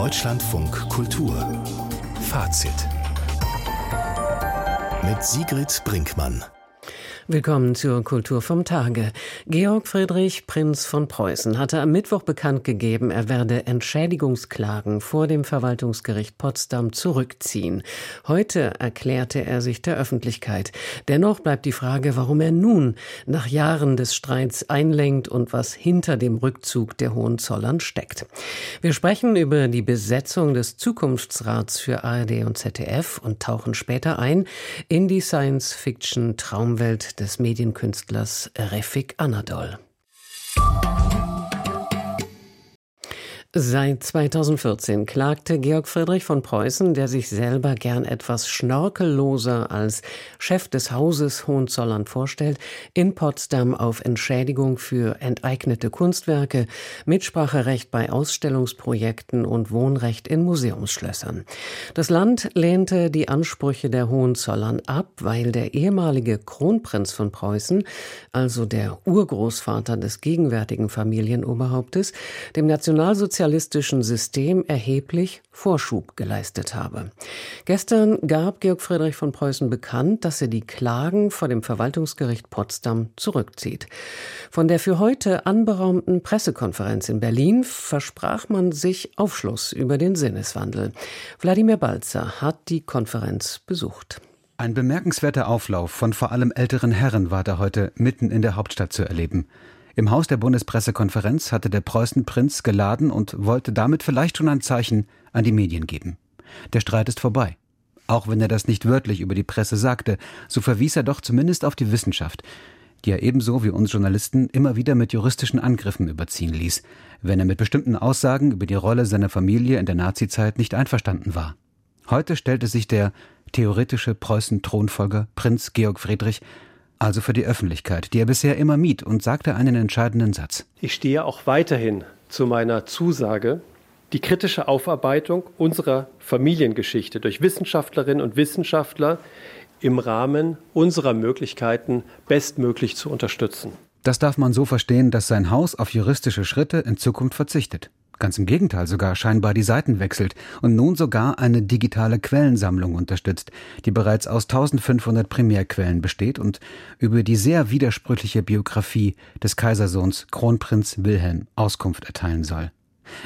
Deutschlandfunk Kultur. Fazit. Mit Sigrid Brinkmann Willkommen zur Kultur vom Tage. Georg Friedrich Prinz von Preußen hatte am Mittwoch bekannt gegeben, er werde Entschädigungsklagen vor dem Verwaltungsgericht Potsdam zurückziehen. Heute erklärte er sich der Öffentlichkeit. Dennoch bleibt die Frage, warum er nun nach Jahren des Streits einlenkt und was hinter dem Rückzug der Hohenzollern steckt. Wir sprechen über die Besetzung des Zukunftsrats für ARD und ZDF und tauchen später ein in die Science-Fiction-Traumwelt des Medienkünstlers Refik Anadol. Seit 2014 klagte Georg Friedrich von Preußen, der sich selber gern etwas schnörkelloser als Chef des Hauses Hohenzollern vorstellt, in Potsdam auf Entschädigung für enteignete Kunstwerke, Mitspracherecht bei Ausstellungsprojekten und Wohnrecht in Museumsschlössern. Das Land lehnte die Ansprüche der Hohenzollern ab, weil der ehemalige Kronprinz von Preußen, also der Urgroßvater des gegenwärtigen Familienoberhauptes, dem Nationalsozialismus sozialistischen System erheblich Vorschub geleistet habe. Gestern gab Georg Friedrich von Preußen bekannt, dass er die Klagen vor dem Verwaltungsgericht Potsdam zurückzieht. Von der für heute anberaumten Pressekonferenz in Berlin versprach man sich Aufschluss über den Sinneswandel. Wladimir Balzer hat die Konferenz besucht. Ein bemerkenswerter Auflauf von vor allem älteren Herren war da heute mitten in der Hauptstadt zu erleben. Im Haus der Bundespressekonferenz hatte der Preußenprinz geladen und wollte damit vielleicht schon ein Zeichen an die Medien geben. Der Streit ist vorbei. Auch wenn er das nicht wörtlich über die Presse sagte, so verwies er doch zumindest auf die Wissenschaft, die er ebenso wie uns Journalisten immer wieder mit juristischen Angriffen überziehen ließ, wenn er mit bestimmten Aussagen über die Rolle seiner Familie in der Nazizeit nicht einverstanden war. Heute stellte sich der theoretische Preußen-Thronfolger Prinz Georg Friedrich also für die Öffentlichkeit, die er bisher immer mied, und sagte einen entscheidenden Satz. Ich stehe auch weiterhin zu meiner Zusage, die kritische Aufarbeitung unserer Familiengeschichte durch Wissenschaftlerinnen und Wissenschaftler im Rahmen unserer Möglichkeiten bestmöglich zu unterstützen. Das darf man so verstehen, dass sein Haus auf juristische Schritte in Zukunft verzichtet. Ganz im Gegenteil sogar scheinbar die Seiten wechselt und nun sogar eine digitale Quellensammlung unterstützt, die bereits aus 1500 Primärquellen besteht und über die sehr widersprüchliche Biografie des Kaisersohns Kronprinz Wilhelm Auskunft erteilen soll.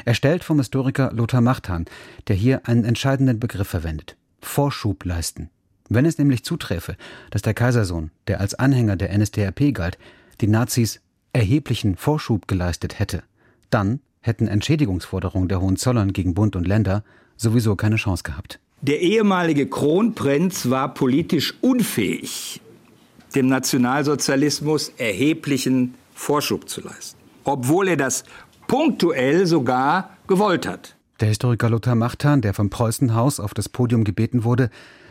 Erstellt vom Historiker Lothar Machtan, der hier einen entscheidenden Begriff verwendet. Vorschub leisten. Wenn es nämlich zuträfe, dass der Kaisersohn, der als Anhänger der NSDAP galt, die Nazis erheblichen Vorschub geleistet hätte, dann hätten Entschädigungsforderungen der Hohenzollern gegen Bund und Länder sowieso keine Chance gehabt. Der ehemalige Kronprinz war politisch unfähig, dem Nationalsozialismus erheblichen Vorschub zu leisten, obwohl er das punktuell sogar gewollt hat. Der Historiker Lothar Machtan, der vom Preußenhaus auf das Podium gebeten wurde,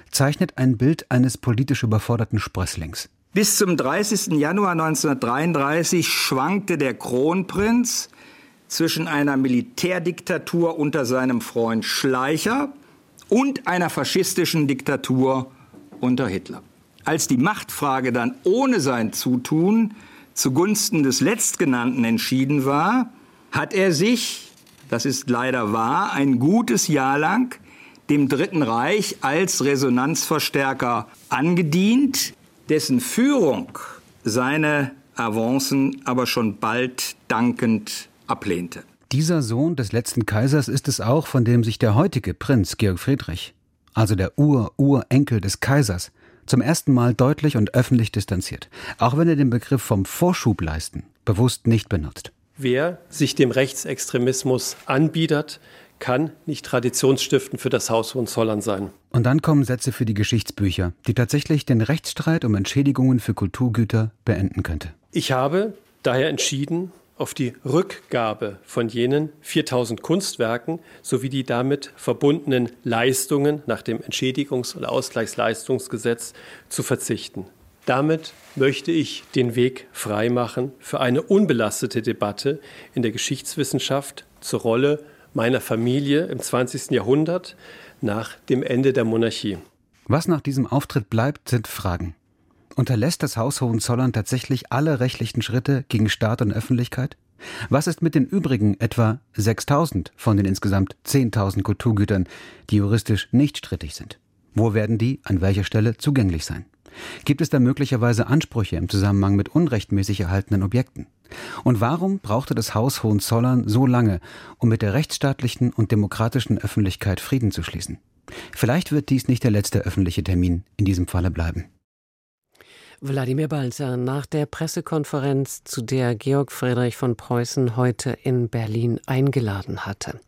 zeichnet ein Bild eines politisch überforderten Sprösslings. Bis zum 30. Januar 1933 schwankte der Kronprinz zwischen einer Militärdiktatur unter seinem Freund Schleicher und einer faschistischen Diktatur unter Hitler. Als die Machtfrage dann ohne sein Zutun zugunsten des Letztgenannten entschieden war, hat er sich, das ist leider wahr, ein gutes Jahr lang dem Dritten Reich als Resonanzverstärker angedient, dessen Führung seine Avancen aber schon bald dankend ablehnte. Dieser Sohn des letzten Kaisers ist es auch, von dem sich der heutige Prinz Georg Friedrich, also der Ur-Urenkel des Kaisers, zum ersten Mal deutlich und öffentlich distanziert, auch wenn er den Begriff vom Vorschub leisten bewusst nicht benutzt. Wer sich dem Rechtsextremismus anbietet, kann nicht traditionsstiftend für das Haus Hohenzollern sein. Und dann kommen Sätze für die Geschichtsbücher, die tatsächlich den Rechtsstreit um Entschädigungen für Kulturgüter beenden könnte. Ich habe daher entschieden, auf die Rückgabe von jenen 4000 Kunstwerken sowie die damit verbundenen Leistungen nach dem Entschädigungs- und Ausgleichsleistungsgesetz zu verzichten. Damit möchte ich den Weg freimachen für eine unbelastete Debatte in der Geschichtswissenschaft zur Rolle meiner Familie im 20. Jahrhundert nach dem Ende der Monarchie. Was nach diesem Auftritt bleibt, sind Fragen. Unterlässt das Haus Hohenzollern tatsächlich alle rechtlichen Schritte gegen Staat und Öffentlichkeit? Was ist mit den übrigen etwa 6000 von den insgesamt 10.000 Kulturgütern, die juristisch nicht strittig sind? Wo werden die an welcher Stelle zugänglich sein? Gibt es da möglicherweise Ansprüche im Zusammenhang mit unrechtmäßig erhaltenen Objekten? Und warum brauchte das Haus Hohenzollern so lange, um mit der rechtsstaatlichen und demokratischen Öffentlichkeit Frieden zu schließen? Vielleicht wird dies nicht der letzte öffentliche Termin in diesem Falle bleiben. Wladimir Balzer nach der Pressekonferenz, zu der Georg Friedrich von Preußen heute in Berlin eingeladen hatte.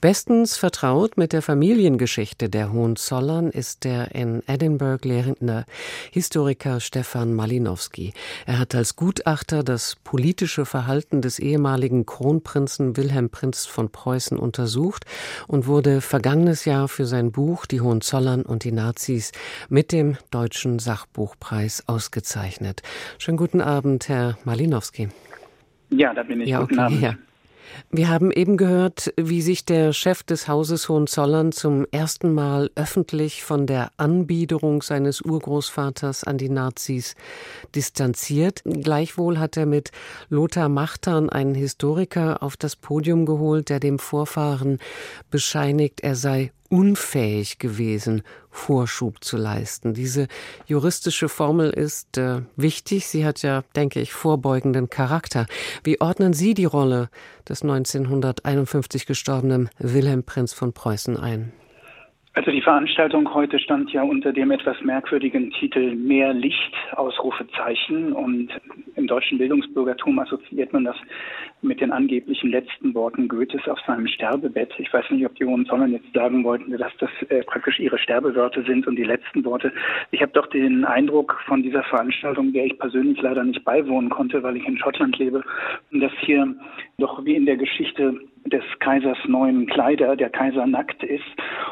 Bestens vertraut mit der Familiengeschichte der Hohenzollern ist der in Edinburgh lehrende Historiker Stefan Malinowski. Er hat als Gutachter das politische Verhalten des ehemaligen Kronprinzen Wilhelm Prinz von Preußen untersucht und wurde vergangenes Jahr für sein Buch Die Hohenzollern und die Nazis mit dem Deutschen Sachbuchpreis ausgezeichnet. Schönen guten Abend, Herr Malinowski. Ja, da bin ich. Ja, guten Abend. Ja. Wir haben eben gehört, wie sich der Chef des Hauses Hohenzollern zum ersten Mal öffentlich von der Anbiederung seines Urgroßvaters an die Nazis distanziert. Gleichwohl hat er mit Lothar Machtern einen Historiker auf das Podium geholt, der dem Vorfahren bescheinigt, er sei unfähig gewesen, Vorschub zu leisten. Diese juristische Formel ist äh, wichtig. Sie hat ja, denke ich, vorbeugenden Charakter. Wie ordnen Sie die Rolle des 1951 gestorbenen Wilhelm Prinz von Preußen ein? Also die Veranstaltung heute stand ja unter dem etwas merkwürdigen Titel Mehr Licht, Ausrufezeichen. Und im deutschen Bildungsbürgertum assoziiert man das mit den angeblichen letzten Worten Goethes auf seinem Sterbebett. Ich weiß nicht, ob die Hohenzollern jetzt sagen wollten, dass das äh, praktisch ihre Sterbewörter sind und die letzten Worte. Ich habe doch den Eindruck von dieser Veranstaltung, der ich persönlich leider nicht beiwohnen konnte, weil ich in Schottland lebe, dass hier doch wie in der Geschichte des Kaisers neuen Kleider, der Kaiser nackt ist.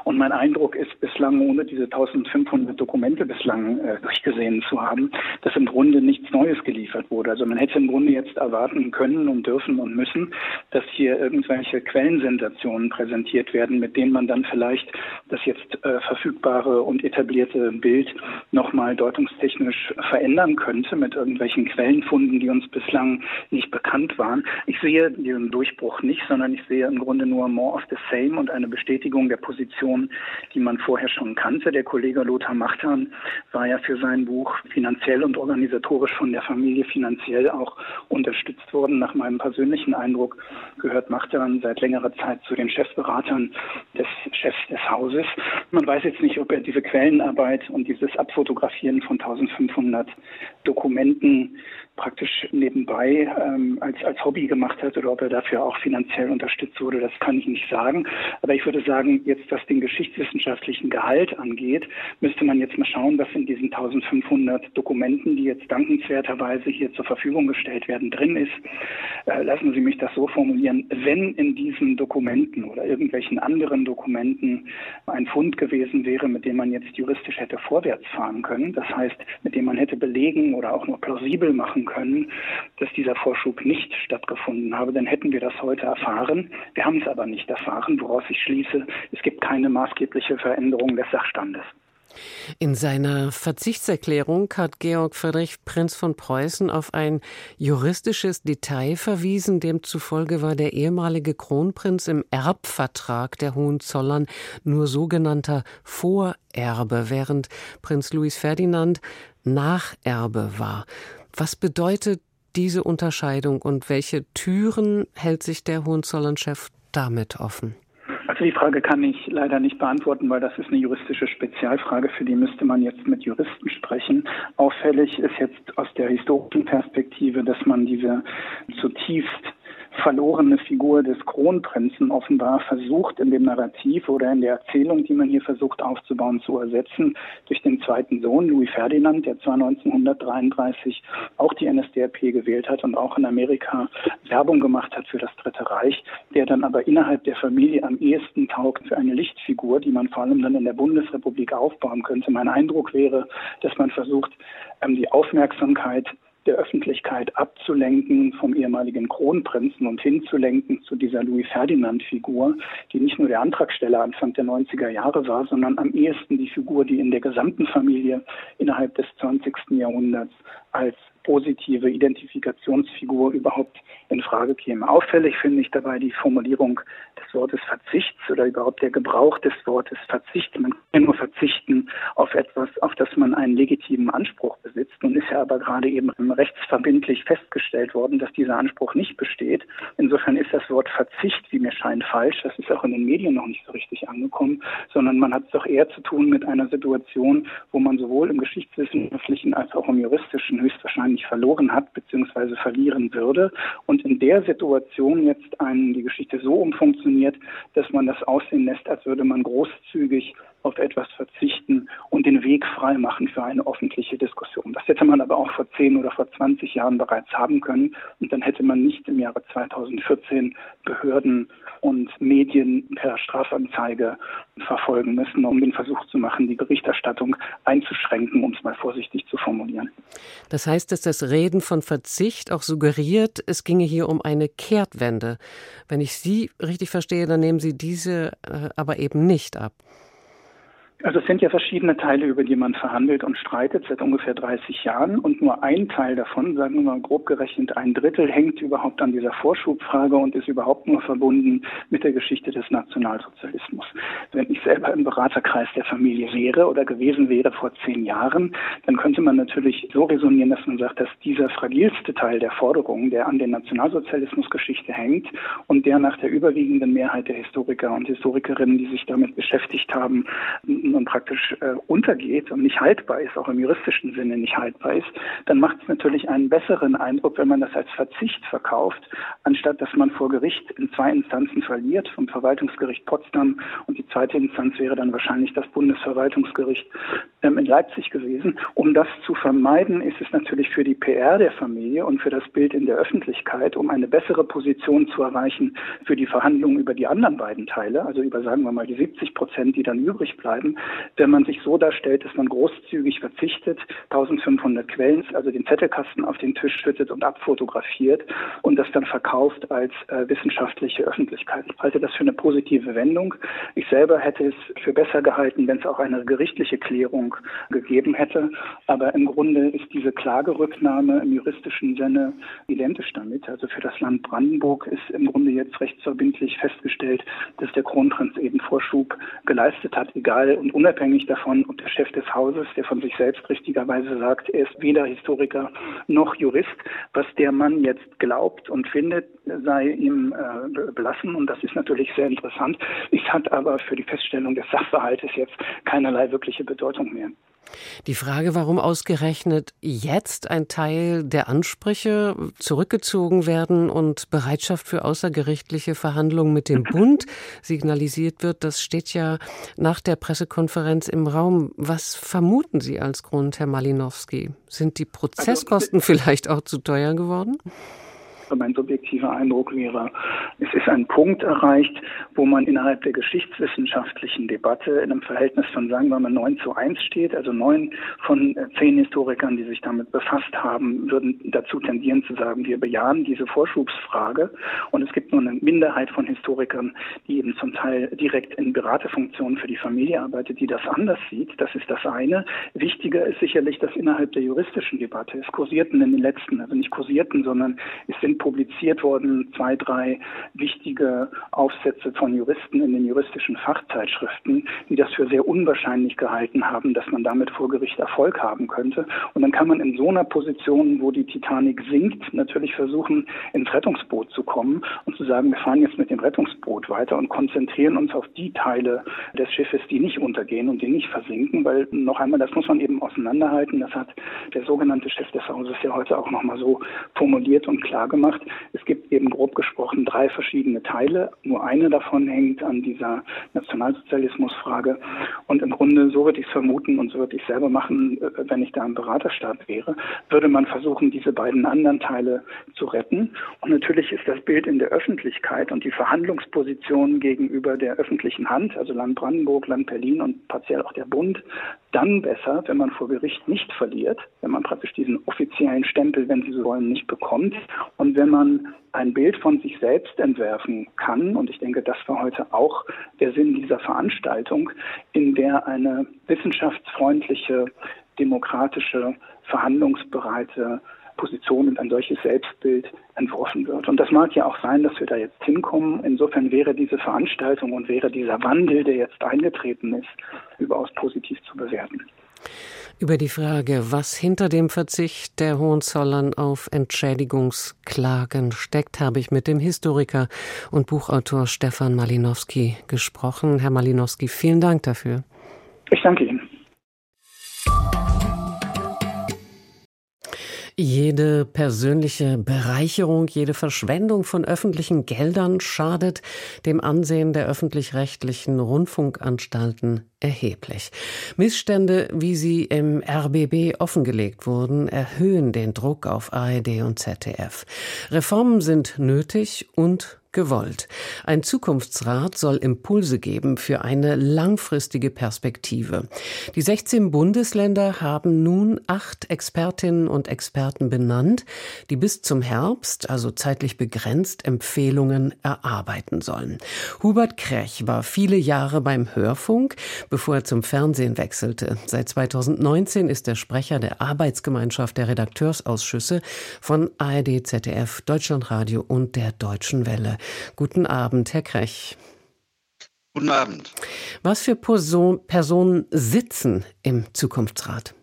Und mein Eindruck ist bislang, ohne diese 1500 Dokumente bislang äh, durchgesehen zu haben, dass im Grunde nichts Neues geliefert wurde. Also man hätte im Grunde jetzt erwarten können und dürfen und müssen, dass hier irgendwelche Quellensensationen präsentiert werden, mit denen man dann vielleicht das jetzt äh, verfügbare und etablierte Bild nochmal deutungstechnisch verändern könnte mit irgendwelchen Quellenfunden, die uns bislang nicht bekannt waren. Ich sehe diesen Durchbruch nicht, sondern ich sehe im Grunde nur more of the same und eine Bestätigung der Position, die man vorher schon kannte. Der Kollege Lothar Machtern war ja für sein Buch finanziell und organisatorisch von der Familie finanziell auch unterstützt worden. Nach meinem persönlichen Eindruck gehört Machtern seit längerer Zeit zu den Chefberatern des Chefs des Hauses. Man weiß jetzt nicht, ob er diese Quellenarbeit und dieses Abfotografieren von 1500 Dokumenten praktisch nebenbei ähm, als, als Hobby gemacht hat oder ob er dafür auch finanziell unterstützt wurde, das kann ich nicht sagen. Aber ich würde sagen, jetzt was den geschichtswissenschaftlichen Gehalt angeht, müsste man jetzt mal schauen, was in diesen 1500 Dokumenten, die jetzt dankenswerterweise hier zur Verfügung gestellt werden, drin ist. Äh, lassen Sie mich das so formulieren. Wenn in diesen Dokumenten oder irgendwelchen anderen Dokumenten ein Fund gewesen wäre, mit dem man jetzt juristisch hätte vorwärts fahren können, das heißt, mit dem man hätte belegen oder auch nur plausibel machen können, dass dieser Vorschub nicht stattgefunden habe, dann hätten wir das heute erfahren. Wir haben es aber nicht erfahren, woraus ich schließe, es gibt keine maßgebliche Veränderung des Sachstandes. In seiner Verzichtserklärung hat Georg Friedrich Prinz von Preußen auf ein juristisches Detail verwiesen, demzufolge war der ehemalige Kronprinz im Erbvertrag der Hohenzollern nur sogenannter Vorerbe, während Prinz Louis Ferdinand Nacherbe war. Was bedeutet diese Unterscheidung und welche Türen hält sich der Hohenzollern-Chef damit offen? Also die Frage kann ich leider nicht beantworten, weil das ist eine juristische Spezialfrage, für die müsste man jetzt mit Juristen sprechen. Auffällig ist jetzt aus der historischen Perspektive, dass man diese zutiefst verlorene Figur des Kronprinzen offenbar versucht in dem Narrativ oder in der Erzählung, die man hier versucht aufzubauen, zu ersetzen durch den zweiten Sohn, Louis Ferdinand, der zwar 1933 auch die NSDAP gewählt hat und auch in Amerika Werbung gemacht hat für das Dritte Reich, der dann aber innerhalb der Familie am ehesten taugt für eine Lichtfigur, die man vor allem dann in der Bundesrepublik aufbauen könnte. Mein Eindruck wäre, dass man versucht, ähm, die Aufmerksamkeit der Öffentlichkeit abzulenken vom ehemaligen Kronprinzen und hinzulenken zu dieser Louis Ferdinand-Figur, die nicht nur der Antragsteller Anfang der 90er Jahre war, sondern am ehesten die Figur, die in der gesamten Familie innerhalb des 20. Jahrhunderts als positive Identifikationsfigur überhaupt in Frage käme. Auffällig finde ich dabei die Formulierung des Wortes Verzichts oder überhaupt der Gebrauch des Wortes Verzicht. Man kann nur verzichten auf etwas, auf das man einen legitimen Anspruch besitzt. Nun ist ja aber gerade eben rechtsverbindlich festgestellt worden, dass dieser Anspruch nicht besteht. Insofern ist das Wort Verzicht, wie mir scheint, falsch. Das ist auch in den Medien noch nicht so richtig angekommen, sondern man hat es doch eher zu tun mit einer Situation, wo man sowohl im geschichtswissenschaftlichen als auch im juristischen höchstwahrscheinlich verloren hat bzw. verlieren würde. Und in der Situation jetzt einen, die Geschichte so umfunktioniert, dass man das aussehen lässt, als würde man großzügig auf etwas verzichten und den Weg frei machen für eine öffentliche Diskussion. Das hätte man aber auch vor 10 oder vor 20 Jahren bereits haben können. Und dann hätte man nicht im Jahre 2014 Behörden und Medien per Strafanzeige verfolgen müssen, um den Versuch zu machen, die Berichterstattung einzuschränken, um es mal vorsichtig zu formulieren. Das heißt, dass das Reden von Verzicht auch suggeriert, es ginge hier um eine Kehrtwende. Wenn ich Sie richtig verstehe, dann nehmen Sie diese äh, aber eben nicht ab. Also es sind ja verschiedene Teile, über die man verhandelt und streitet seit ungefähr 30 Jahren und nur ein Teil davon, sagen wir mal grob gerechnet ein Drittel, hängt überhaupt an dieser Vorschubfrage und ist überhaupt nur verbunden mit der Geschichte des Nationalsozialismus. Wenn ich selber im Beraterkreis der Familie wäre oder gewesen wäre vor zehn Jahren, dann könnte man natürlich so resonieren, dass man sagt, dass dieser fragilste Teil der Forderungen, der an der Nationalsozialismusgeschichte hängt und der nach der überwiegenden Mehrheit der Historiker und Historikerinnen, die sich damit beschäftigt haben, nun praktisch äh, untergeht und nicht haltbar ist, auch im juristischen Sinne nicht haltbar ist, dann macht es natürlich einen besseren Eindruck, wenn man das als Verzicht verkauft, anstatt dass man vor Gericht in zwei Instanzen verliert, vom Verwaltungsgericht Potsdam und die zweite Instanz wäre dann wahrscheinlich das Bundesverwaltungsgericht ähm, in Leipzig gewesen. Um das zu vermeiden, ist es natürlich für die PR der Familie und für das Bild in der Öffentlichkeit, um eine bessere Position zu erreichen für die Verhandlungen über die anderen beiden Teile, also über sagen wir mal die 70 Prozent, die dann übrig bleiben, wenn man sich so darstellt, dass man großzügig verzichtet, 1500 Quellen, also den Zettelkasten auf den Tisch schüttet und abfotografiert und das dann verkauft als äh, wissenschaftliche Öffentlichkeit. Ich halte das für eine positive Wendung. Ich selber hätte es für besser gehalten, wenn es auch eine gerichtliche Klärung gegeben hätte. Aber im Grunde ist diese Klagerücknahme im juristischen Sinne identisch damit. Also für das Land Brandenburg ist im Grunde jetzt rechtsverbindlich festgestellt, dass der Kronprinz eben Vorschub geleistet hat, egal und unabhängig davon, ob der Chef des Hauses, der von sich selbst richtigerweise sagt, er ist weder Historiker noch Jurist, was der Mann jetzt glaubt und findet, sei ihm äh, belassen. Und das ist natürlich sehr interessant. Es hat aber für die Feststellung des Sachverhaltes jetzt keinerlei wirkliche Bedeutung mehr. Die Frage, warum ausgerechnet jetzt ein Teil der Ansprüche zurückgezogen werden und Bereitschaft für außergerichtliche Verhandlungen mit dem Bund signalisiert wird, das steht ja nach der Pressekonferenz im Raum. Was vermuten Sie als Grund, Herr Malinowski? Sind die Prozesskosten also, vielleicht auch zu teuer geworden? Mein subjektiver Eindruck wäre, es ist ein Punkt erreicht, wo man innerhalb der geschichtswissenschaftlichen Debatte in einem Verhältnis von, sagen wir mal, 9 zu 1 steht. Also neun von äh, zehn Historikern, die sich damit befasst haben, würden dazu tendieren zu sagen, wir bejahen diese Vorschubsfrage. Und es gibt nur eine Minderheit von Historikern, die eben zum Teil direkt in Beraterfunktionen für die Familie arbeitet, die das anders sieht. Das ist das eine. Wichtiger ist sicherlich, dass innerhalb der juristischen Debatte, es kursierten in den letzten, also nicht kursierten, sondern es sind publiziert worden, zwei, drei wichtige Aufsätze von Juristen in den juristischen Fachzeitschriften, die das für sehr unwahrscheinlich gehalten haben, dass man damit vor Gericht Erfolg haben könnte. Und dann kann man in so einer Position, wo die Titanic sinkt, natürlich versuchen, ins Rettungsboot zu kommen und zu sagen, wir fahren jetzt mit dem Rettungsboot weiter und konzentrieren uns auf die Teile des Schiffes, die nicht untergehen und die nicht versinken, weil noch einmal, das muss man eben auseinanderhalten. Das hat der sogenannte Chef des Hauses ja heute auch nochmal so formuliert und klar gemacht gemacht. Es gibt eben grob gesprochen drei verschiedene Teile. Nur eine davon hängt an dieser Nationalsozialismusfrage. Und im Grunde, so würde ich es vermuten und so würde ich es selber machen, äh, wenn ich da im Beraterstaat wäre, würde man versuchen, diese beiden anderen Teile zu retten. Und natürlich ist das Bild in der Öffentlichkeit und die Verhandlungsposition gegenüber der öffentlichen Hand, also Land Brandenburg, Land Berlin und partiell auch der Bund, dann besser, wenn man vor Gericht nicht verliert, wenn man praktisch diesen offiziellen Stempel, wenn Sie so wollen, nicht bekommt und wenn man ein Bild von sich selbst entwerfen kann, und ich denke, das war heute auch der Sinn dieser Veranstaltung, in der eine wissenschaftsfreundliche, demokratische, verhandlungsbereite Position und ein solches Selbstbild entworfen wird. Und das mag ja auch sein, dass wir da jetzt hinkommen. Insofern wäre diese Veranstaltung und wäre dieser Wandel, der jetzt eingetreten ist, überaus positiv zu bewerten. Über die Frage, was hinter dem Verzicht der Hohenzollern auf Entschädigungsklagen steckt, habe ich mit dem Historiker und Buchautor Stefan Malinowski gesprochen. Herr Malinowski, vielen Dank dafür. Ich danke Ihnen. Jede persönliche Bereicherung, jede Verschwendung von öffentlichen Geldern schadet dem Ansehen der öffentlich-rechtlichen Rundfunkanstalten erheblich. Missstände, wie sie im RBB offengelegt wurden, erhöhen den Druck auf ARD und ZDF. Reformen sind nötig und gewollt. Ein Zukunftsrat soll Impulse geben für eine langfristige Perspektive. Die 16 Bundesländer haben nun acht Expertinnen und Experten benannt, die bis zum Herbst, also zeitlich begrenzt, Empfehlungen erarbeiten sollen. Hubert Krech war viele Jahre beim Hörfunk, bevor er zum Fernsehen wechselte. Seit 2019 ist er Sprecher der Arbeitsgemeinschaft der Redakteursausschüsse von ARD, ZDF, Deutschlandradio und der Deutschen Welle. Guten Abend, Herr Krech. Guten Abend. Was für Personen sitzen im Zukunftsrat?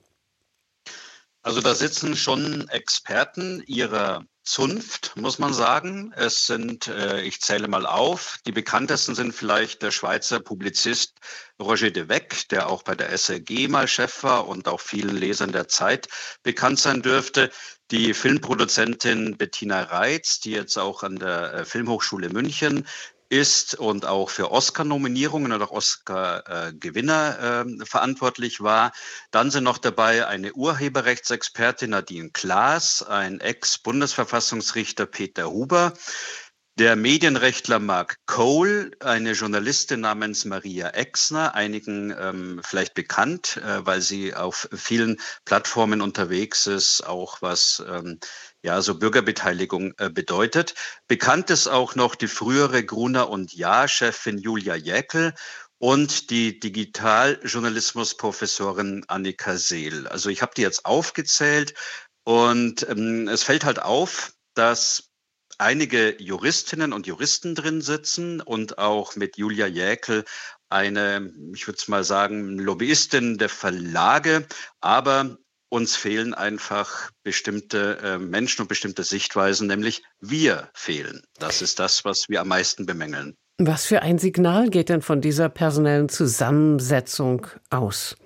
Also da sitzen schon Experten ihrer Zunft, muss man sagen. Es sind, äh, ich zähle mal auf, die bekanntesten sind vielleicht der Schweizer Publizist Roger de Weck, der auch bei der SRG mal Chef war und auch vielen Lesern der Zeit bekannt sein dürfte. Die Filmproduzentin Bettina Reitz, die jetzt auch an der äh, Filmhochschule München ist und auch für Oscar-Nominierungen oder Oscar-Gewinner äh, verantwortlich war. Dann sind noch dabei eine Urheberrechtsexpertin Nadine Klaas, ein Ex-Bundesverfassungsrichter Peter Huber, der Medienrechtler Mark Cole, eine Journalistin namens Maria Exner, einigen ähm, vielleicht bekannt, äh, weil sie auf vielen Plattformen unterwegs ist, auch was ähm, ja, so Bürgerbeteiligung äh, bedeutet. Bekannt ist auch noch die frühere Gruner und Jahr-Chefin Julia Jäckel und die Digitaljournalismus-Professorin Annika Seel. Also ich habe die jetzt aufgezählt und ähm, es fällt halt auf, dass einige Juristinnen und Juristen drin sitzen und auch mit Julia Jäkel eine, ich würde es mal sagen, Lobbyistin der Verlage, aber uns fehlen einfach bestimmte äh, Menschen und bestimmte Sichtweisen, nämlich wir fehlen. Das ist das, was wir am meisten bemängeln. Was für ein Signal geht denn von dieser personellen Zusammensetzung aus?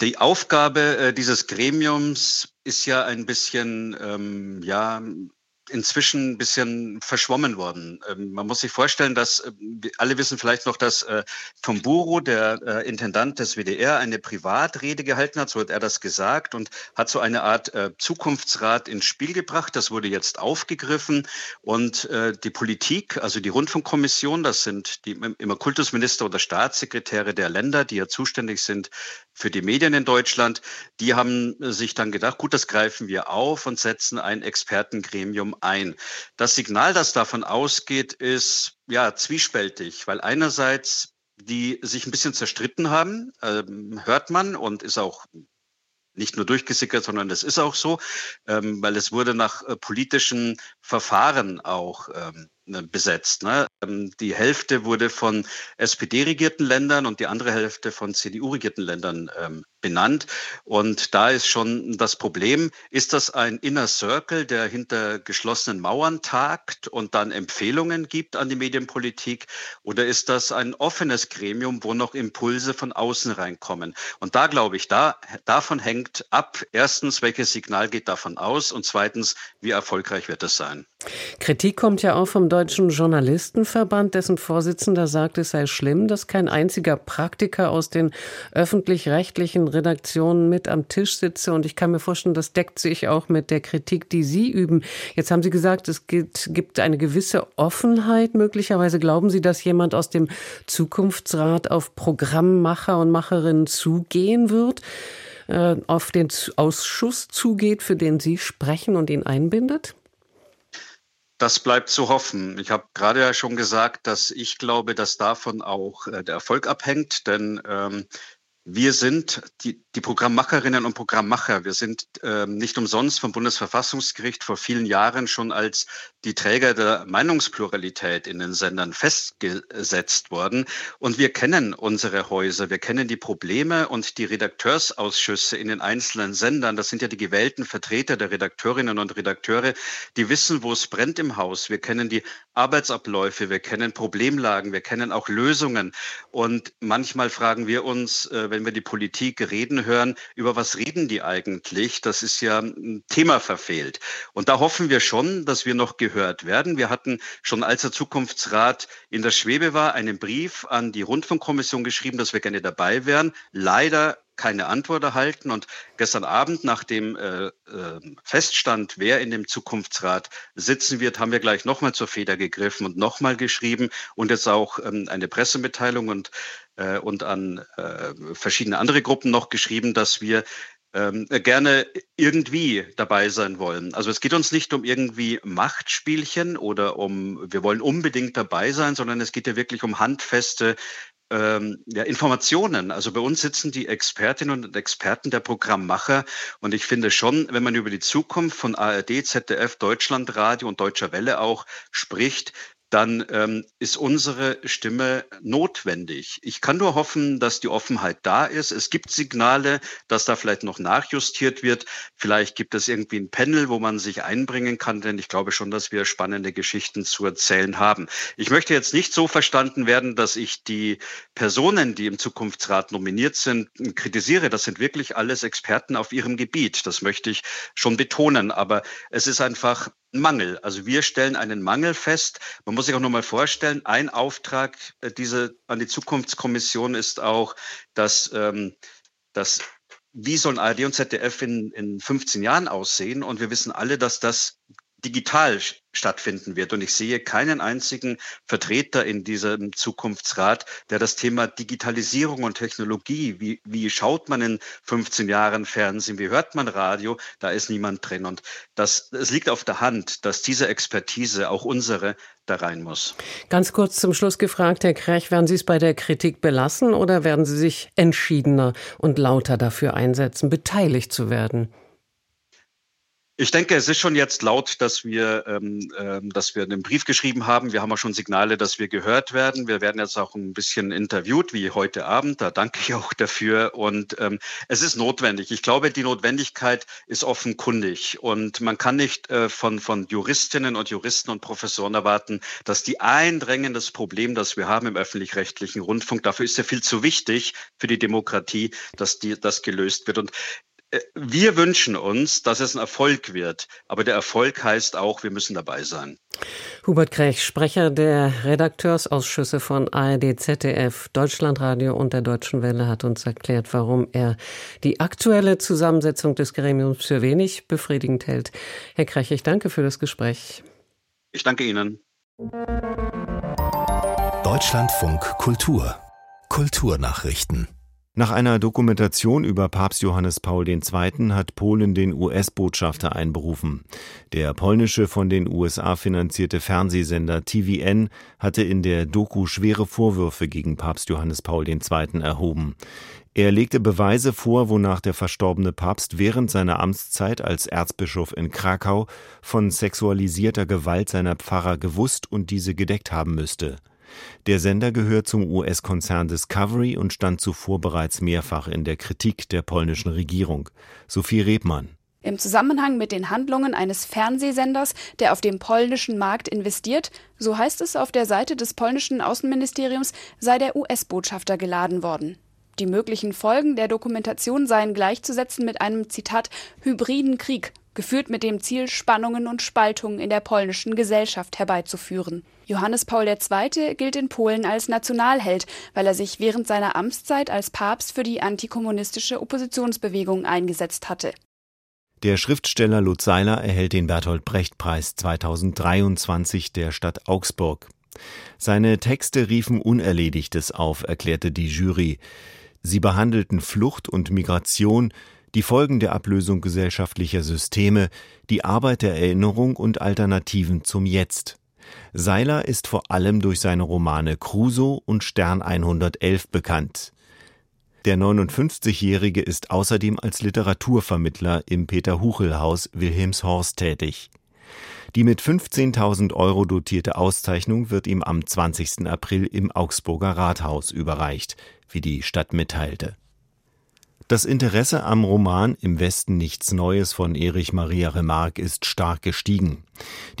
Die Aufgabe äh, dieses Gremiums ist ja ein bisschen, ähm, ja, inzwischen ein bisschen verschwommen worden. Ähm, man muss sich vorstellen, dass äh, alle wissen vielleicht noch, dass äh, Tomburo, der äh, Intendant des WDR, eine Privatrede gehalten hat, so hat er das gesagt und hat so eine Art äh, Zukunftsrat ins Spiel gebracht. Das wurde jetzt aufgegriffen und äh, die Politik, also die Rundfunkkommission, das sind die immer Kultusminister oder Staatssekretäre der Länder, die ja zuständig sind für die Medien in Deutschland, die haben sich dann gedacht, gut, das greifen wir auf und setzen ein Expertengremium ein. Das Signal, das davon ausgeht, ist ja zwiespältig, weil einerseits die sich ein bisschen zerstritten haben, ähm, hört man und ist auch nicht nur durchgesickert, sondern das ist auch so, ähm, weil es wurde nach äh, politischen Verfahren auch ähm, besetzt. Ne? Ähm, die Hälfte wurde von SPD-regierten Ländern und die andere Hälfte von CDU-regierten Ländern ähm, benannt. Und da ist schon das Problem, ist das ein Inner Circle, der hinter geschlossenen Mauern tagt und dann Empfehlungen gibt an die Medienpolitik? Oder ist das ein offenes Gremium, wo noch Impulse von außen reinkommen? Und da glaube ich, da, davon hängt ab, erstens, welches Signal geht davon aus? Und zweitens, wie erfolgreich wird es sein? Kritik kommt ja auch vom Deutschen Journalistenverband, dessen Vorsitzender sagt, es sei schlimm, dass kein einziger Praktiker aus den öffentlich-rechtlichen Redaktionen mit am Tisch sitze. Und ich kann mir vorstellen, das deckt sich auch mit der Kritik, die Sie üben. Jetzt haben Sie gesagt, es gibt, gibt eine gewisse Offenheit. Möglicherweise glauben Sie, dass jemand aus dem Zukunftsrat auf Programmmacher und Macherinnen zugehen wird, äh, auf den Ausschuss zugeht, für den Sie sprechen und ihn einbindet? Das bleibt zu hoffen. Ich habe gerade ja schon gesagt, dass ich glaube, dass davon auch äh, der Erfolg abhängt, denn ähm, wir sind die, die Programmmacherinnen und Programmmacher. Wir sind äh, nicht umsonst vom Bundesverfassungsgericht vor vielen Jahren schon als die Träger der Meinungspluralität in den Sendern festgesetzt worden. Und wir kennen unsere Häuser, wir kennen die Probleme und die Redakteursausschüsse in den einzelnen Sendern. Das sind ja die gewählten Vertreter der Redakteurinnen und Redakteure, die wissen, wo es brennt im Haus. Wir kennen die Arbeitsabläufe, wir kennen Problemlagen, wir kennen auch Lösungen. Und manchmal fragen wir uns, äh, wenn wir die Politik reden hören, über was reden die eigentlich? Das ist ja ein Thema verfehlt. Und da hoffen wir schon, dass wir noch gehört werden. Wir hatten schon, als der Zukunftsrat in der Schwebe war, einen Brief an die Rundfunkkommission geschrieben, dass wir gerne dabei wären. Leider keine Antwort erhalten. Und gestern Abend, nachdem äh, äh, feststand, wer in dem Zukunftsrat sitzen wird, haben wir gleich nochmal zur Feder gegriffen und nochmal geschrieben und jetzt auch ähm, eine Pressemitteilung und, äh, und an äh, verschiedene andere Gruppen noch geschrieben, dass wir ähm, gerne irgendwie dabei sein wollen. Also es geht uns nicht um irgendwie Machtspielchen oder um, wir wollen unbedingt dabei sein, sondern es geht ja wirklich um handfeste ähm, ja, Informationen. Also bei uns sitzen die Expertinnen und Experten der Programmmacher. Und ich finde schon, wenn man über die Zukunft von ARD, ZDF, Deutschlandradio und Deutscher Welle auch spricht, dann ähm, ist unsere Stimme notwendig. Ich kann nur hoffen, dass die Offenheit da ist. Es gibt Signale, dass da vielleicht noch nachjustiert wird. Vielleicht gibt es irgendwie ein Panel, wo man sich einbringen kann, denn ich glaube schon, dass wir spannende Geschichten zu erzählen haben. Ich möchte jetzt nicht so verstanden werden, dass ich die Personen, die im Zukunftsrat nominiert sind, kritisiere. Das sind wirklich alles Experten auf ihrem Gebiet. Das möchte ich schon betonen. Aber es ist einfach Mangel. Also wir stellen einen Mangel fest. Man muss sich auch noch mal vorstellen, ein Auftrag äh, diese, an die Zukunftskommission ist auch, dass, ähm, dass wie sollen ARD und ZDF in, in 15 Jahren aussehen? Und wir wissen alle, dass das digital stattfinden wird. Und ich sehe keinen einzigen Vertreter in diesem Zukunftsrat, der das Thema Digitalisierung und Technologie, wie, wie schaut man in 15 Jahren Fernsehen, wie hört man Radio, da ist niemand drin. Und das, es liegt auf der Hand, dass diese Expertise, auch unsere, da rein muss. Ganz kurz zum Schluss gefragt, Herr Krech, werden Sie es bei der Kritik belassen oder werden Sie sich entschiedener und lauter dafür einsetzen, beteiligt zu werden? Ich denke, es ist schon jetzt laut, dass wir, ähm, ähm, dass wir einen Brief geschrieben haben. Wir haben auch schon Signale, dass wir gehört werden. Wir werden jetzt auch ein bisschen interviewt, wie heute Abend. Da danke ich auch dafür. Und ähm, es ist notwendig. Ich glaube, die Notwendigkeit ist offenkundig. Und man kann nicht äh, von, von Juristinnen und Juristen und Professoren erwarten, dass die ein drängendes Problem, das wir haben im öffentlich-rechtlichen Rundfunk, dafür ist er viel zu wichtig für die Demokratie, dass die, das gelöst wird. Und äh, wir wünschen uns, dass es ein Erfolg wird. Aber der Erfolg heißt auch, wir müssen dabei sein. Hubert Krech, Sprecher der Redakteursausschüsse von ARD, ZDF, Deutschlandradio und der Deutschen Welle, hat uns erklärt, warum er die aktuelle Zusammensetzung des Gremiums für wenig befriedigend hält. Herr Krech, ich danke für das Gespräch. Ich danke Ihnen. Deutschlandfunk Kultur Kulturnachrichten nach einer Dokumentation über Papst Johannes Paul II. hat Polen den US-Botschafter einberufen. Der polnische von den USA finanzierte Fernsehsender TVN hatte in der Doku schwere Vorwürfe gegen Papst Johannes Paul II. erhoben. Er legte Beweise vor, wonach der verstorbene Papst während seiner Amtszeit als Erzbischof in Krakau von sexualisierter Gewalt seiner Pfarrer gewusst und diese gedeckt haben müsste. Der Sender gehört zum US-Konzern Discovery und stand zuvor bereits mehrfach in der Kritik der polnischen Regierung. Sophie Rebmann. Im Zusammenhang mit den Handlungen eines Fernsehsenders, der auf dem polnischen Markt investiert, so heißt es auf der Seite des polnischen Außenministeriums, sei der US-Botschafter geladen worden. Die möglichen Folgen der Dokumentation seien gleichzusetzen mit einem Zitat hybriden Krieg, geführt mit dem Ziel, Spannungen und Spaltungen in der polnischen Gesellschaft herbeizuführen. Johannes Paul II. gilt in Polen als Nationalheld, weil er sich während seiner Amtszeit als Papst für die antikommunistische Oppositionsbewegung eingesetzt hatte. Der Schriftsteller Lutz Seiler erhält den Bertolt Brecht Preis 2023 der Stadt Augsburg. Seine Texte riefen Unerledigtes auf, erklärte die Jury. Sie behandelten Flucht und Migration, die Folgen der Ablösung gesellschaftlicher Systeme, die Arbeit der Erinnerung und Alternativen zum Jetzt. Seiler ist vor allem durch seine Romane Crusoe und Stern 111 bekannt. Der 59-Jährige ist außerdem als Literaturvermittler im Peter-Huchel-Haus Wilhelmshorst tätig. Die mit 15.000 Euro dotierte Auszeichnung wird ihm am 20. April im Augsburger Rathaus überreicht, wie die Stadt mitteilte. Das Interesse am Roman Im Westen nichts Neues von Erich Maria Remarque ist stark gestiegen.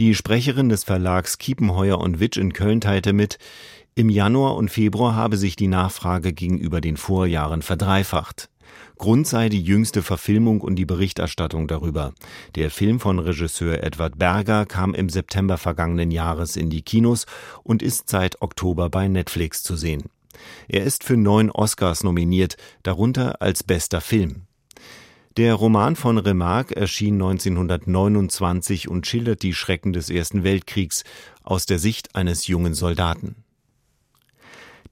Die Sprecherin des Verlags Kiepenheuer und Witsch in Köln teilte mit, im Januar und Februar habe sich die Nachfrage gegenüber den Vorjahren verdreifacht. Grund sei die jüngste Verfilmung und die Berichterstattung darüber. Der Film von Regisseur Edward Berger kam im September vergangenen Jahres in die Kinos und ist seit Oktober bei Netflix zu sehen. Er ist für neun Oscars nominiert, darunter als bester Film. Der Roman von Remarque erschien 1929 und schildert die Schrecken des Ersten Weltkriegs aus der Sicht eines jungen Soldaten.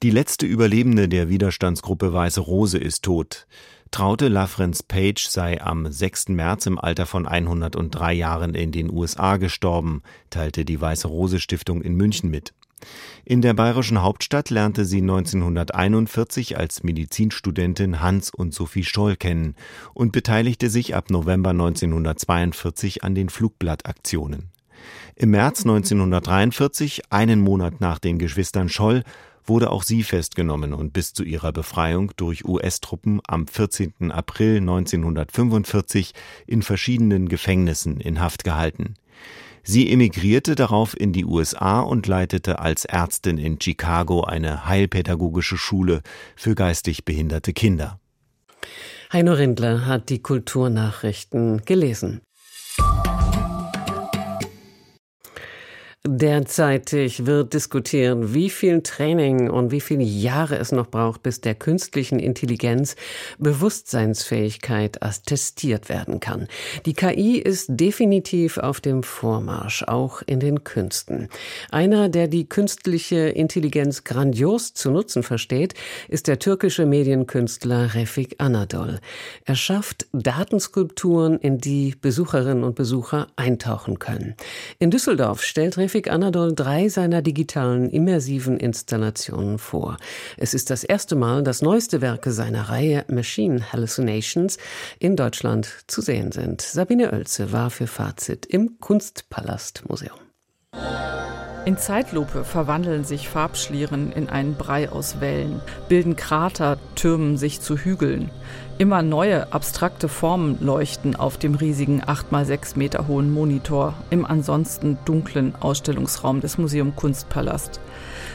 Die letzte Überlebende der Widerstandsgruppe Weiße Rose ist tot. Traute Lafrenz Page sei am 6. März im Alter von 103 Jahren in den USA gestorben, teilte die Weiße Rose Stiftung in München mit. In der bayerischen Hauptstadt lernte sie 1941 als Medizinstudentin Hans und Sophie Stoll kennen und beteiligte sich ab November 1942 an den Flugblattaktionen. Im März 1943, einen Monat nach den Geschwistern Scholl, wurde auch sie festgenommen und bis zu ihrer Befreiung durch US-Truppen am 14. April 1945 in verschiedenen Gefängnissen in Haft gehalten. Sie emigrierte darauf in die USA und leitete als Ärztin in Chicago eine heilpädagogische Schule für geistig behinderte Kinder. Heino Rindler hat die Kulturnachrichten gelesen. Derzeitig wird diskutiert, wie viel Training und wie viele Jahre es noch braucht, bis der künstlichen Intelligenz Bewusstseinsfähigkeit attestiert werden kann. Die KI ist definitiv auf dem Vormarsch, auch in den Künsten. Einer, der die künstliche Intelligenz grandios zu nutzen versteht, ist der türkische Medienkünstler Refik Anadol. Er schafft Datenskulpturen, in die Besucherinnen und Besucher eintauchen können. In Düsseldorf stellt Refik Refik Anadol drei seiner digitalen immersiven Installationen vor. Es ist das erste Mal, dass neueste Werke seiner Reihe Machine Hallucinations in Deutschland zu sehen sind. Sabine Oelze war für Fazit im Kunstpalastmuseum. In Zeitlupe verwandeln sich Farbschlieren in einen Brei aus Wellen, bilden Krater, türmen sich zu Hügeln. Immer neue abstrakte Formen leuchten auf dem riesigen 8 x 6 Meter hohen Monitor im ansonsten dunklen Ausstellungsraum des Museum Kunstpalast.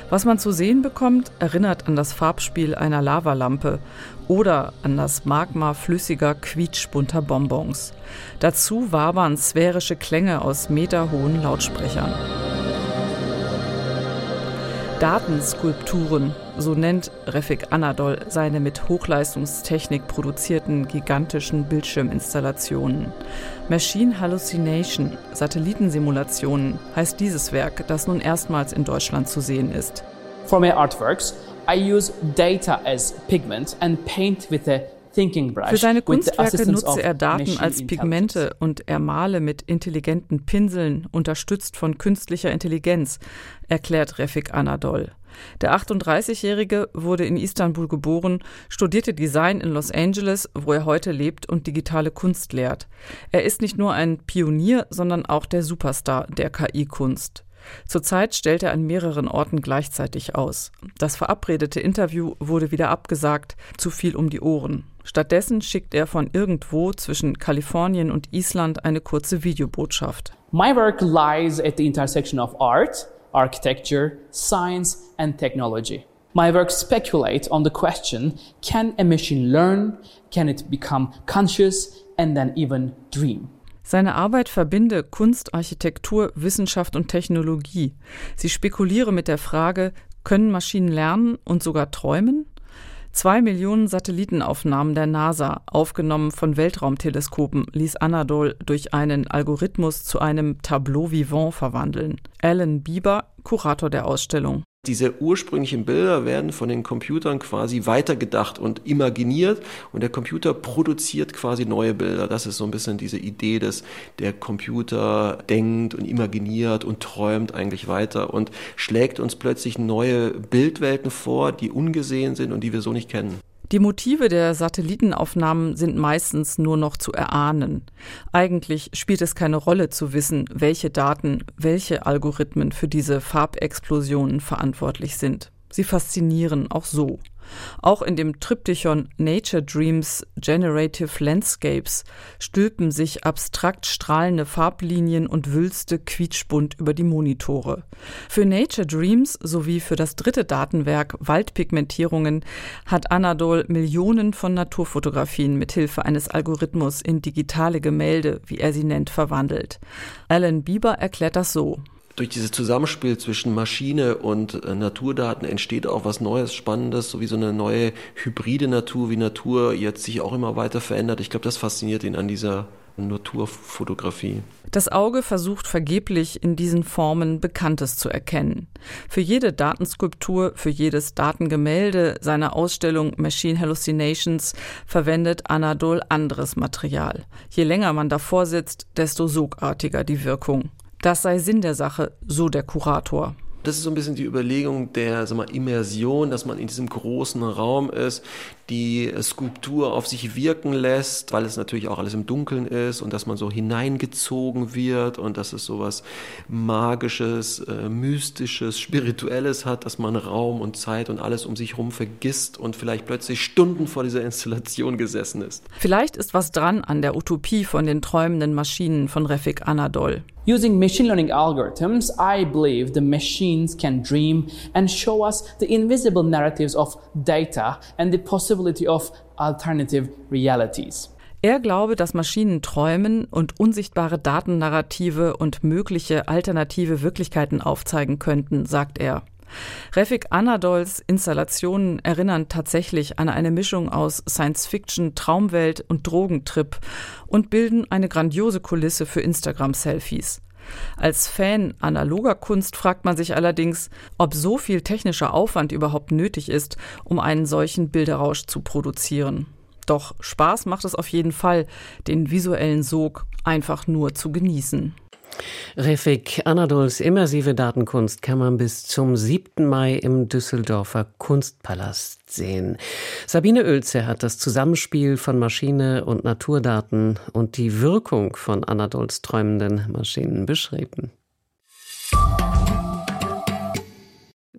Was man zu sehen bekommt, erinnert an das Farbspiel einer Lavalampe oder an das Magma flüssiger, quietschbunter Bonbons. Dazu wabern sphärische Klänge aus meterhohen Lautsprechern. Datenskulpturen, so nennt Refik Anadol seine mit Hochleistungstechnik produzierten gigantischen Bildschirminstallationen. Machine Hallucination, Satellitensimulationen, heißt dieses Werk, das nun erstmals in Deutschland zu sehen ist. For my artworks, I use data as pigment and paint with a für seine Kunstwerke nutze er Daten als Pigmente und er male mit intelligenten Pinseln, unterstützt von künstlicher Intelligenz, erklärt Refik Anadol. Der 38-Jährige wurde in Istanbul geboren, studierte Design in Los Angeles, wo er heute lebt und digitale Kunst lehrt. Er ist nicht nur ein Pionier, sondern auch der Superstar der KI-Kunst. Zurzeit stellt er an mehreren Orten gleichzeitig aus. Das verabredete Interview wurde wieder abgesagt, zu viel um die Ohren. Stattdessen schickt er von irgendwo zwischen Kalifornien und Island eine kurze Videobotschaft. My work lies at the intersection of art, architecture, science and technology. My work speculate on the question, can a machine learn? Can it become conscious and then even dream? Seine Arbeit verbinde Kunst, Architektur, Wissenschaft und Technologie. Sie spekuliere mit der Frage, können Maschinen lernen und sogar träumen? Zwei Millionen Satellitenaufnahmen der NASA, aufgenommen von Weltraumteleskopen, ließ Anadol durch einen Algorithmus zu einem Tableau vivant verwandeln. Alan Bieber, Kurator der Ausstellung. Diese ursprünglichen Bilder werden von den Computern quasi weitergedacht und imaginiert und der Computer produziert quasi neue Bilder. Das ist so ein bisschen diese Idee, dass der Computer denkt und imaginiert und träumt eigentlich weiter und schlägt uns plötzlich neue Bildwelten vor, die ungesehen sind und die wir so nicht kennen. Die Motive der Satellitenaufnahmen sind meistens nur noch zu erahnen. Eigentlich spielt es keine Rolle zu wissen, welche Daten, welche Algorithmen für diese Farbexplosionen verantwortlich sind. Sie faszinieren auch so. Auch in dem Triptychon Nature Dreams Generative Landscapes stülpen sich abstrakt strahlende Farblinien und Wülste quietschbunt über die Monitore. Für Nature Dreams sowie für das dritte Datenwerk Waldpigmentierungen hat Anadol Millionen von Naturfotografien mit Hilfe eines Algorithmus in digitale Gemälde, wie er sie nennt, verwandelt. Alan Bieber erklärt das so durch dieses Zusammenspiel zwischen Maschine und äh, Naturdaten entsteht auch was Neues, Spannendes, so wie so eine neue hybride Natur, wie Natur jetzt sich auch immer weiter verändert. Ich glaube, das fasziniert ihn an dieser Naturfotografie. Das Auge versucht vergeblich in diesen Formen Bekanntes zu erkennen. Für jede Datenskulptur, für jedes Datengemälde seiner Ausstellung Machine Hallucinations verwendet Anadol anderes Material. Je länger man davor sitzt, desto sogartiger die Wirkung. Das sei Sinn der Sache, so der Kurator. Das ist so ein bisschen die Überlegung der sag mal, Immersion, dass man in diesem großen Raum ist, die Skulptur auf sich wirken lässt, weil es natürlich auch alles im Dunkeln ist und dass man so hineingezogen wird und dass es so was Magisches, äh, Mystisches, Spirituelles hat, dass man Raum und Zeit und alles um sich herum vergisst und vielleicht plötzlich Stunden vor dieser Installation gesessen ist. Vielleicht ist was dran an der Utopie von den träumenden Maschinen von Refik Anadol. Using machine learning algorithms, I believe the machines can dream and show us the invisible narratives of data and the possible possibility of alternative realities. Er glaube, dass Maschinen träumen und unsichtbare Datennarrative und mögliche alternative Wirklichkeiten aufzeigen könnten, sagt er. Refik Anadols Installationen erinnern tatsächlich an eine Mischung aus Science-Fiction, Traumwelt und Drogentrip und bilden eine grandiose Kulisse für Instagram-Selfies. Als Fan analoger Kunst fragt man sich allerdings, ob so viel technischer Aufwand überhaupt nötig ist, um einen solchen Bilderrausch zu produzieren. Doch Spaß macht es auf jeden Fall, den visuellen Sog einfach nur zu genießen. Refik Anadols immersive Datenkunst kann man bis zum 7. Mai im Düsseldorfer Kunstpalast sehen. Sabine Oelze hat das Zusammenspiel von Maschine und Naturdaten und die Wirkung von Anadols träumenden Maschinen beschrieben.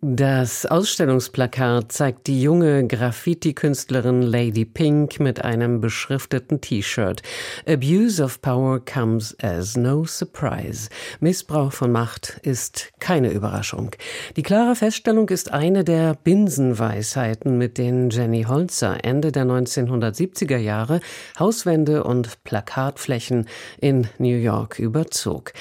Das Ausstellungsplakat zeigt die junge Graffiti-Künstlerin Lady Pink mit einem beschrifteten T-Shirt. Abuse of power comes as no surprise. Missbrauch von Macht ist keine Überraschung. Die klare Feststellung ist eine der Binsenweisheiten, mit denen Jenny Holzer Ende der 1970er Jahre Hauswände und Plakatflächen in New York überzog.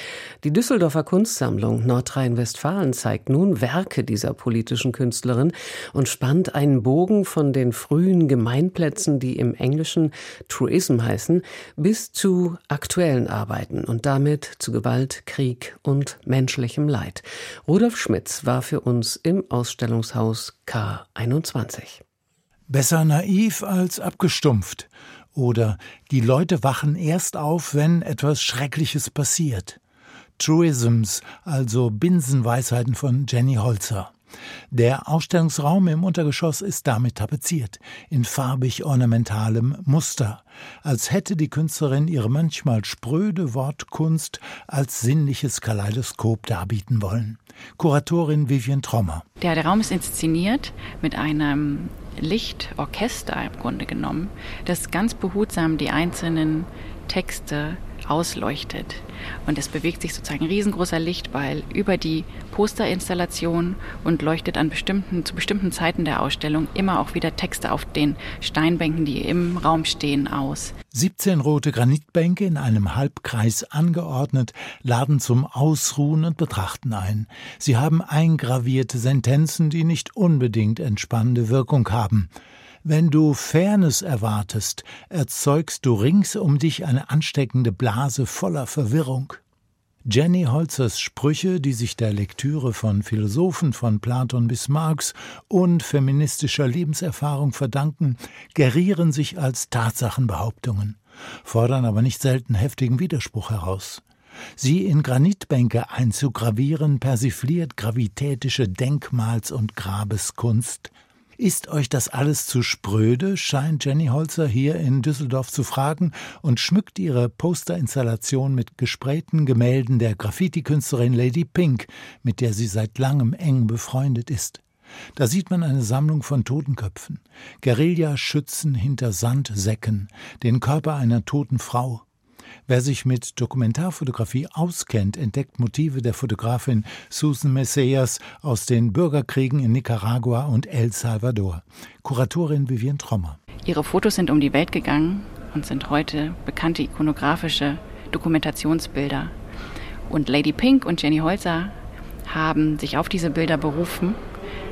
Die Düsseldorfer Kunstsammlung Nordrhein-Westfalen zeigt nun Werke dieser dieser politischen Künstlerin und spannt einen Bogen von den frühen Gemeinplätzen, die im Englischen Truism heißen, bis zu aktuellen Arbeiten und damit zu Gewalt, Krieg und menschlichem Leid. Rudolf Schmitz war für uns im Ausstellungshaus K21. Besser naiv als abgestumpft. Oder die Leute wachen erst auf, wenn etwas Schreckliches passiert. Truisms, also Binsenweisheiten von Jenny Holzer. Der Ausstellungsraum im Untergeschoss ist damit tapeziert, in farbig ornamentalem Muster, als hätte die Künstlerin ihre manchmal spröde Wortkunst als sinnliches Kaleidoskop darbieten wollen. Kuratorin Vivian Trommer. Der, der Raum ist inszeniert mit einem Lichtorchester im Grunde genommen, das ganz behutsam die einzelnen Texte ausleuchtet. Und es bewegt sich sozusagen ein riesengroßer Lichtball über die Posterinstallation und leuchtet an bestimmten, zu bestimmten Zeiten der Ausstellung immer auch wieder Texte auf den Steinbänken, die im Raum stehen, aus. 17 rote Granitbänke in einem Halbkreis angeordnet laden zum Ausruhen und Betrachten ein. Sie haben eingravierte Sentenzen, die nicht unbedingt entspannende Wirkung haben. Wenn du Fairness erwartest, erzeugst du rings um dich eine ansteckende Blase voller Verwirrung. Jenny Holzers Sprüche, die sich der Lektüre von Philosophen von Platon bis Marx und feministischer Lebenserfahrung verdanken, gerieren sich als Tatsachenbehauptungen, fordern aber nicht selten heftigen Widerspruch heraus. Sie in Granitbänke einzugravieren, persifliert gravitätische Denkmals- und Grabeskunst, Ist euch das alles zu spröde? scheint Jenny Holzer hier in Düsseldorf zu fragen und schmückt ihre Posterinstallation mit gesprähten Gemälden der Graffiti-Künstlerin Lady Pink, mit der sie seit langem eng befreundet ist. Da sieht man eine Sammlung von Totenköpfen, Guerillaschützen hinter Sandsäcken, den Körper einer toten Frau. Wer sich mit Dokumentarfotografie auskennt, entdeckt Motive der Fotografin Susan Messias aus den Bürgerkriegen in Nicaragua und El Salvador. Kuratorin Vivian Trommer. Ihre Fotos sind um die Welt gegangen und sind heute bekannte ikonografische Dokumentationsbilder. Und Lady Pink und Jenny Holzer haben sich auf diese Bilder berufen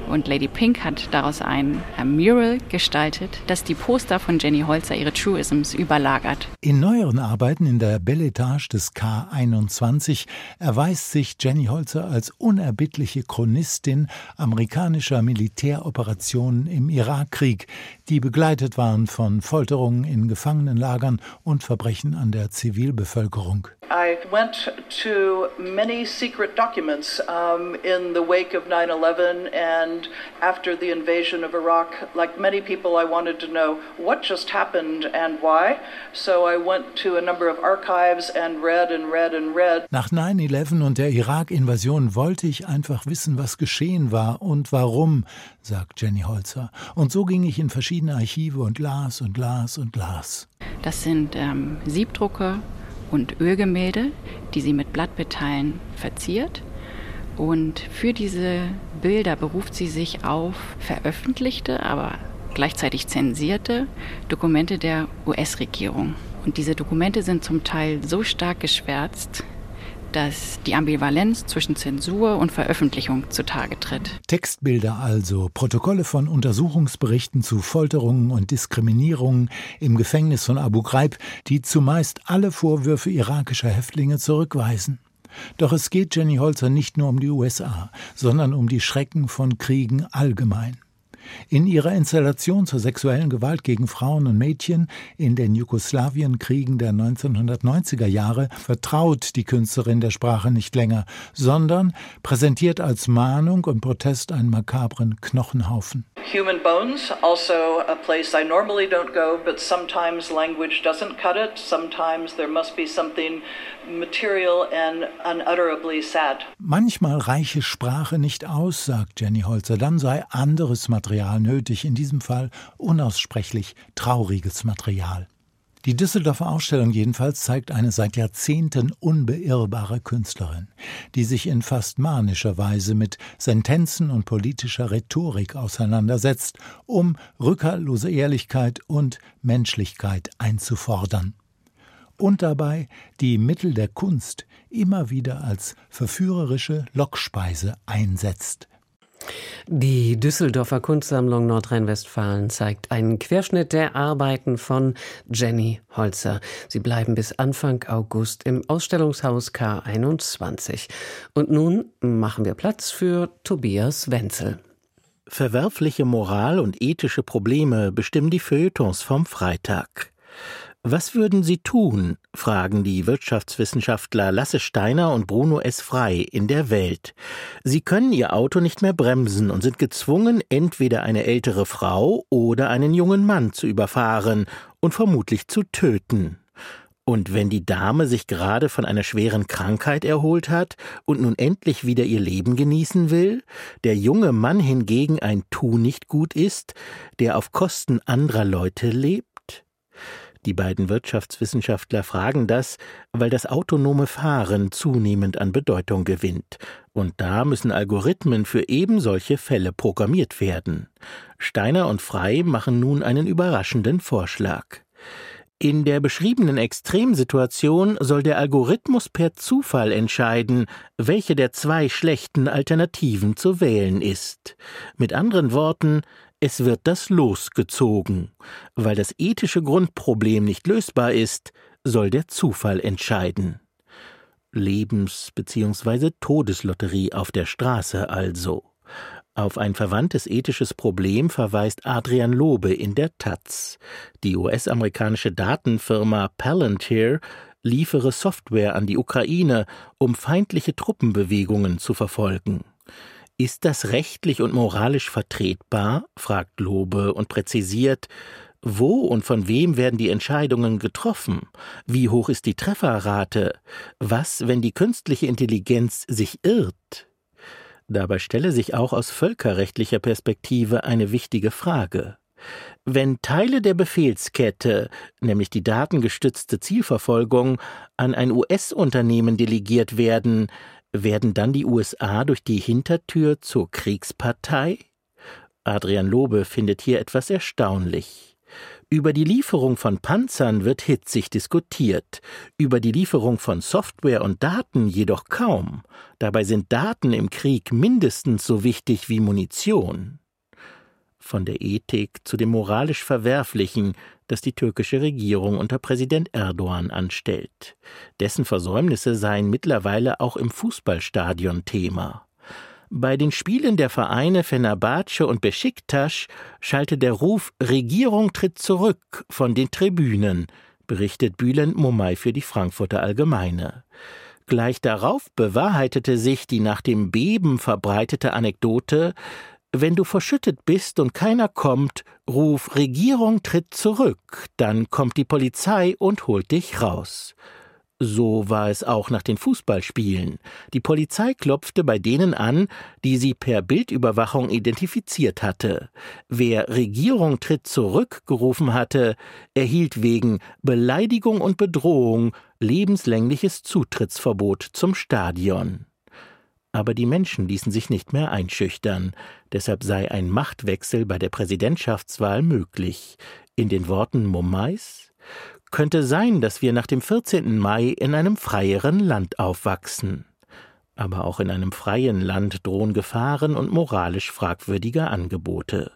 und Lady Pink hat daraus ein, Mural gestaltet, das die Poster von Jenny Holzer ihre Truisms überlagert. In neueren Arbeiten in der Belle Etage des K21 erweist sich Jenny Holzer als unerbittliche Chronistin amerikanischer Militäroperationen im Irakkrieg, die begleitet waren von Folterungen in Gefangenenlagern und Verbrechen an der Zivilbevölkerung. I went to many secret documents um, in the wake of 9 11 and after the invasion of Iraq. Like many people, I wanted to know what just happened and why. So I went to a number of archives and read and read and read. Nach 9 11 und der Irak-Invasion wollte ich einfach wissen, was geschehen war und warum, sagt Jenny Holzer. Und so ging ich in verschiedene Archive und las und las und las. Das sind ähm, Siebdrucke und Ölgemälde, die sie mit Blattmetallen verziert. Und für diese Bilder beruft sie sich auf veröffentlichte, aber gleichzeitig zensierte Dokumente der US-Regierung. Und diese Dokumente sind zum Teil so stark geschwärzt, dass die Ambivalenz zwischen Zensur und Veröffentlichung zutage tritt. Textbilder also, Protokolle von Untersuchungsberichten zu Folterungen und Diskriminierungen im Gefängnis von Abu Ghraib, die zumeist alle Vorwürfe irakischer Häftlinge zurückweisen. Doch es geht Jenny Holzer nicht nur um die USA, sondern um die Schrecken von Kriegen allgemein. In ihrer Installation zur sexuellen Gewalt gegen Frauen und Mädchen in den Jugoslawienkriegen der 1990er Jahre vertraut die Künstlerin der Sprache nicht länger, sondern präsentiert als Mahnung und Protest einen makabren Knochenhaufen. Human bones, also a place I normally don't go, but sometimes language doesn't cut it. Sometimes there must be something material and unutterably sad. Manchmal reiche Sprache nicht aus, sagt Jenny Holzer, dann sei anderes Material nötig, in diesem Fall unaussprechlich trauriges Material. Die Düsseldorfer Ausstellung jedenfalls zeigt eine seit Jahrzehnten unbeirrbare Künstlerin, die sich in fast manischer Weise mit Sentenzen und politischer Rhetorik auseinandersetzt, um rückhaltlose Ehrlichkeit und Menschlichkeit einzufordern. Und dabei die Mittel der Kunst immer wieder als verführerische Lockspeise einsetzt, die Düsseldorfer Kunstsammlung Nordrhein-Westfalen zeigt einen Querschnitt der Arbeiten von Jenny Holzer. Sie bleiben bis Anfang August im Ausstellungshaus K21. Und nun machen wir Platz für Tobias Wenzel. Verwerfliche Moral und ethische Probleme bestimmen die Feuilletons vom Freitag. Was würden Sie tun? fragen die Wirtschaftswissenschaftler Lasse Steiner und Bruno S. Frei in der Welt. Sie können ihr Auto nicht mehr bremsen und sind gezwungen, entweder eine ältere Frau oder einen jungen Mann zu überfahren und vermutlich zu töten. Und wenn die Dame sich gerade von einer schweren Krankheit erholt hat und nun endlich wieder ihr Leben genießen will, der junge Mann hingegen ein Tu nicht gut ist, der auf Kosten anderer Leute lebt? Die beiden Wirtschaftswissenschaftler fragen das, weil das autonome Fahren zunehmend an Bedeutung gewinnt. Und da müssen Algorithmen für eben solche Fälle programmiert werden. Steiner und Frei machen nun einen überraschenden Vorschlag. In der beschriebenen Extremsituation soll der Algorithmus per Zufall entscheiden, welche der zwei schlechten Alternativen zu wählen ist. Mit anderen Worten, es wird das Los gezogen. Weil das ethische Grundproblem nicht lösbar ist, soll der Zufall entscheiden. Lebens- bzw. Todeslotterie auf der Straße also. Auf ein verwandtes ethisches Problem verweist Adrian Lobe in der Taz. Die US-amerikanische Datenfirma Palantir liefere Software an die Ukraine, um feindliche Truppenbewegungen zu verfolgen. Ist das rechtlich und moralisch vertretbar? fragt Lobe und präzisiert, wo und von wem werden die Entscheidungen getroffen? Wie hoch ist die Trefferrate? Was, wenn die künstliche Intelligenz sich irrt? Dabei stelle sich auch aus völkerrechtlicher Perspektive eine wichtige Frage. Wenn Teile der Befehlskette, nämlich die datengestützte Zielverfolgung, an ein US-Unternehmen delegiert werden, werden dann die USA durch die Hintertür zur Kriegspartei? Adrian Lobe findet hier etwas erstaunlich. Über die Lieferung von Panzern wird hitzig diskutiert, über die Lieferung von Software und Daten jedoch kaum. Dabei sind Daten im Krieg mindestens so wichtig wie Munition. Von der Ethik zu dem moralisch Verwerflichen, das die türkische Regierung unter Präsident Erdogan anstellt. Dessen Versäumnisse seien mittlerweile auch im Fußballstadion Thema. Bei den Spielen der Vereine Fenerbahce und Besiktas schallte der Ruf Regierung tritt zurück von den Tribünen, berichtet Bülent Momay für die Frankfurter Allgemeine. Gleich darauf bewahrheitete sich die nach dem Beben verbreitete Anekdote Wenn du verschüttet bist und keiner kommt, ruf Regierung tritt zurück, dann kommt die Polizei und holt dich raus. So war es auch nach den Fußballspielen. Die Polizei klopfte bei denen an, die sie per Bildüberwachung identifiziert hatte. Wer Regierung tritt zurück gerufen hatte, erhielt wegen Beleidigung und Bedrohung lebenslängliches Zutrittsverbot zum Stadion. Aber die Menschen ließen sich nicht mehr einschüchtern, deshalb sei ein Machtwechsel bei der Präsidentschaftswahl möglich. In den Worten Momais könnte sein, dass wir nach dem 14. Mai in einem freieren Land aufwachsen. Aber auch in einem freien Land drohen Gefahren und moralisch fragwürdige Angebote.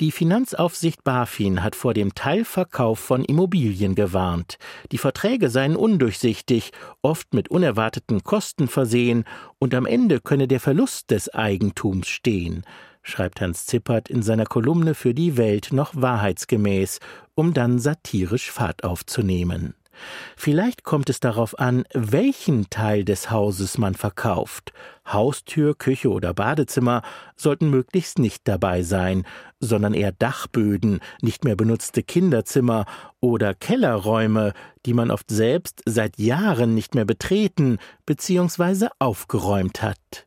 Die Finanzaufsicht BaFin hat vor dem Teilverkauf von Immobilien gewarnt. Die Verträge seien undurchsichtig, oft mit unerwarteten Kosten versehen, und am Ende könne der Verlust des Eigentums stehen schreibt Hans Zippert in seiner Kolumne für die Welt noch wahrheitsgemäß, um dann satirisch Fahrt aufzunehmen. Vielleicht kommt es darauf an, welchen Teil des Hauses man verkauft. Haustür, Küche oder Badezimmer sollten möglichst nicht dabei sein, sondern eher Dachböden, nicht mehr benutzte Kinderzimmer oder Kellerräume, die man oft selbst seit Jahren nicht mehr betreten bzw. aufgeräumt hat.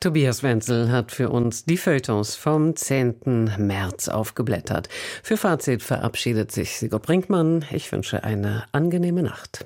Tobias Wenzel hat für uns die Feuilletons vom 10. März aufgeblättert. Für Fazit verabschiedet sich Sigurd Brinkmann. Ich wünsche eine angenehme Nacht.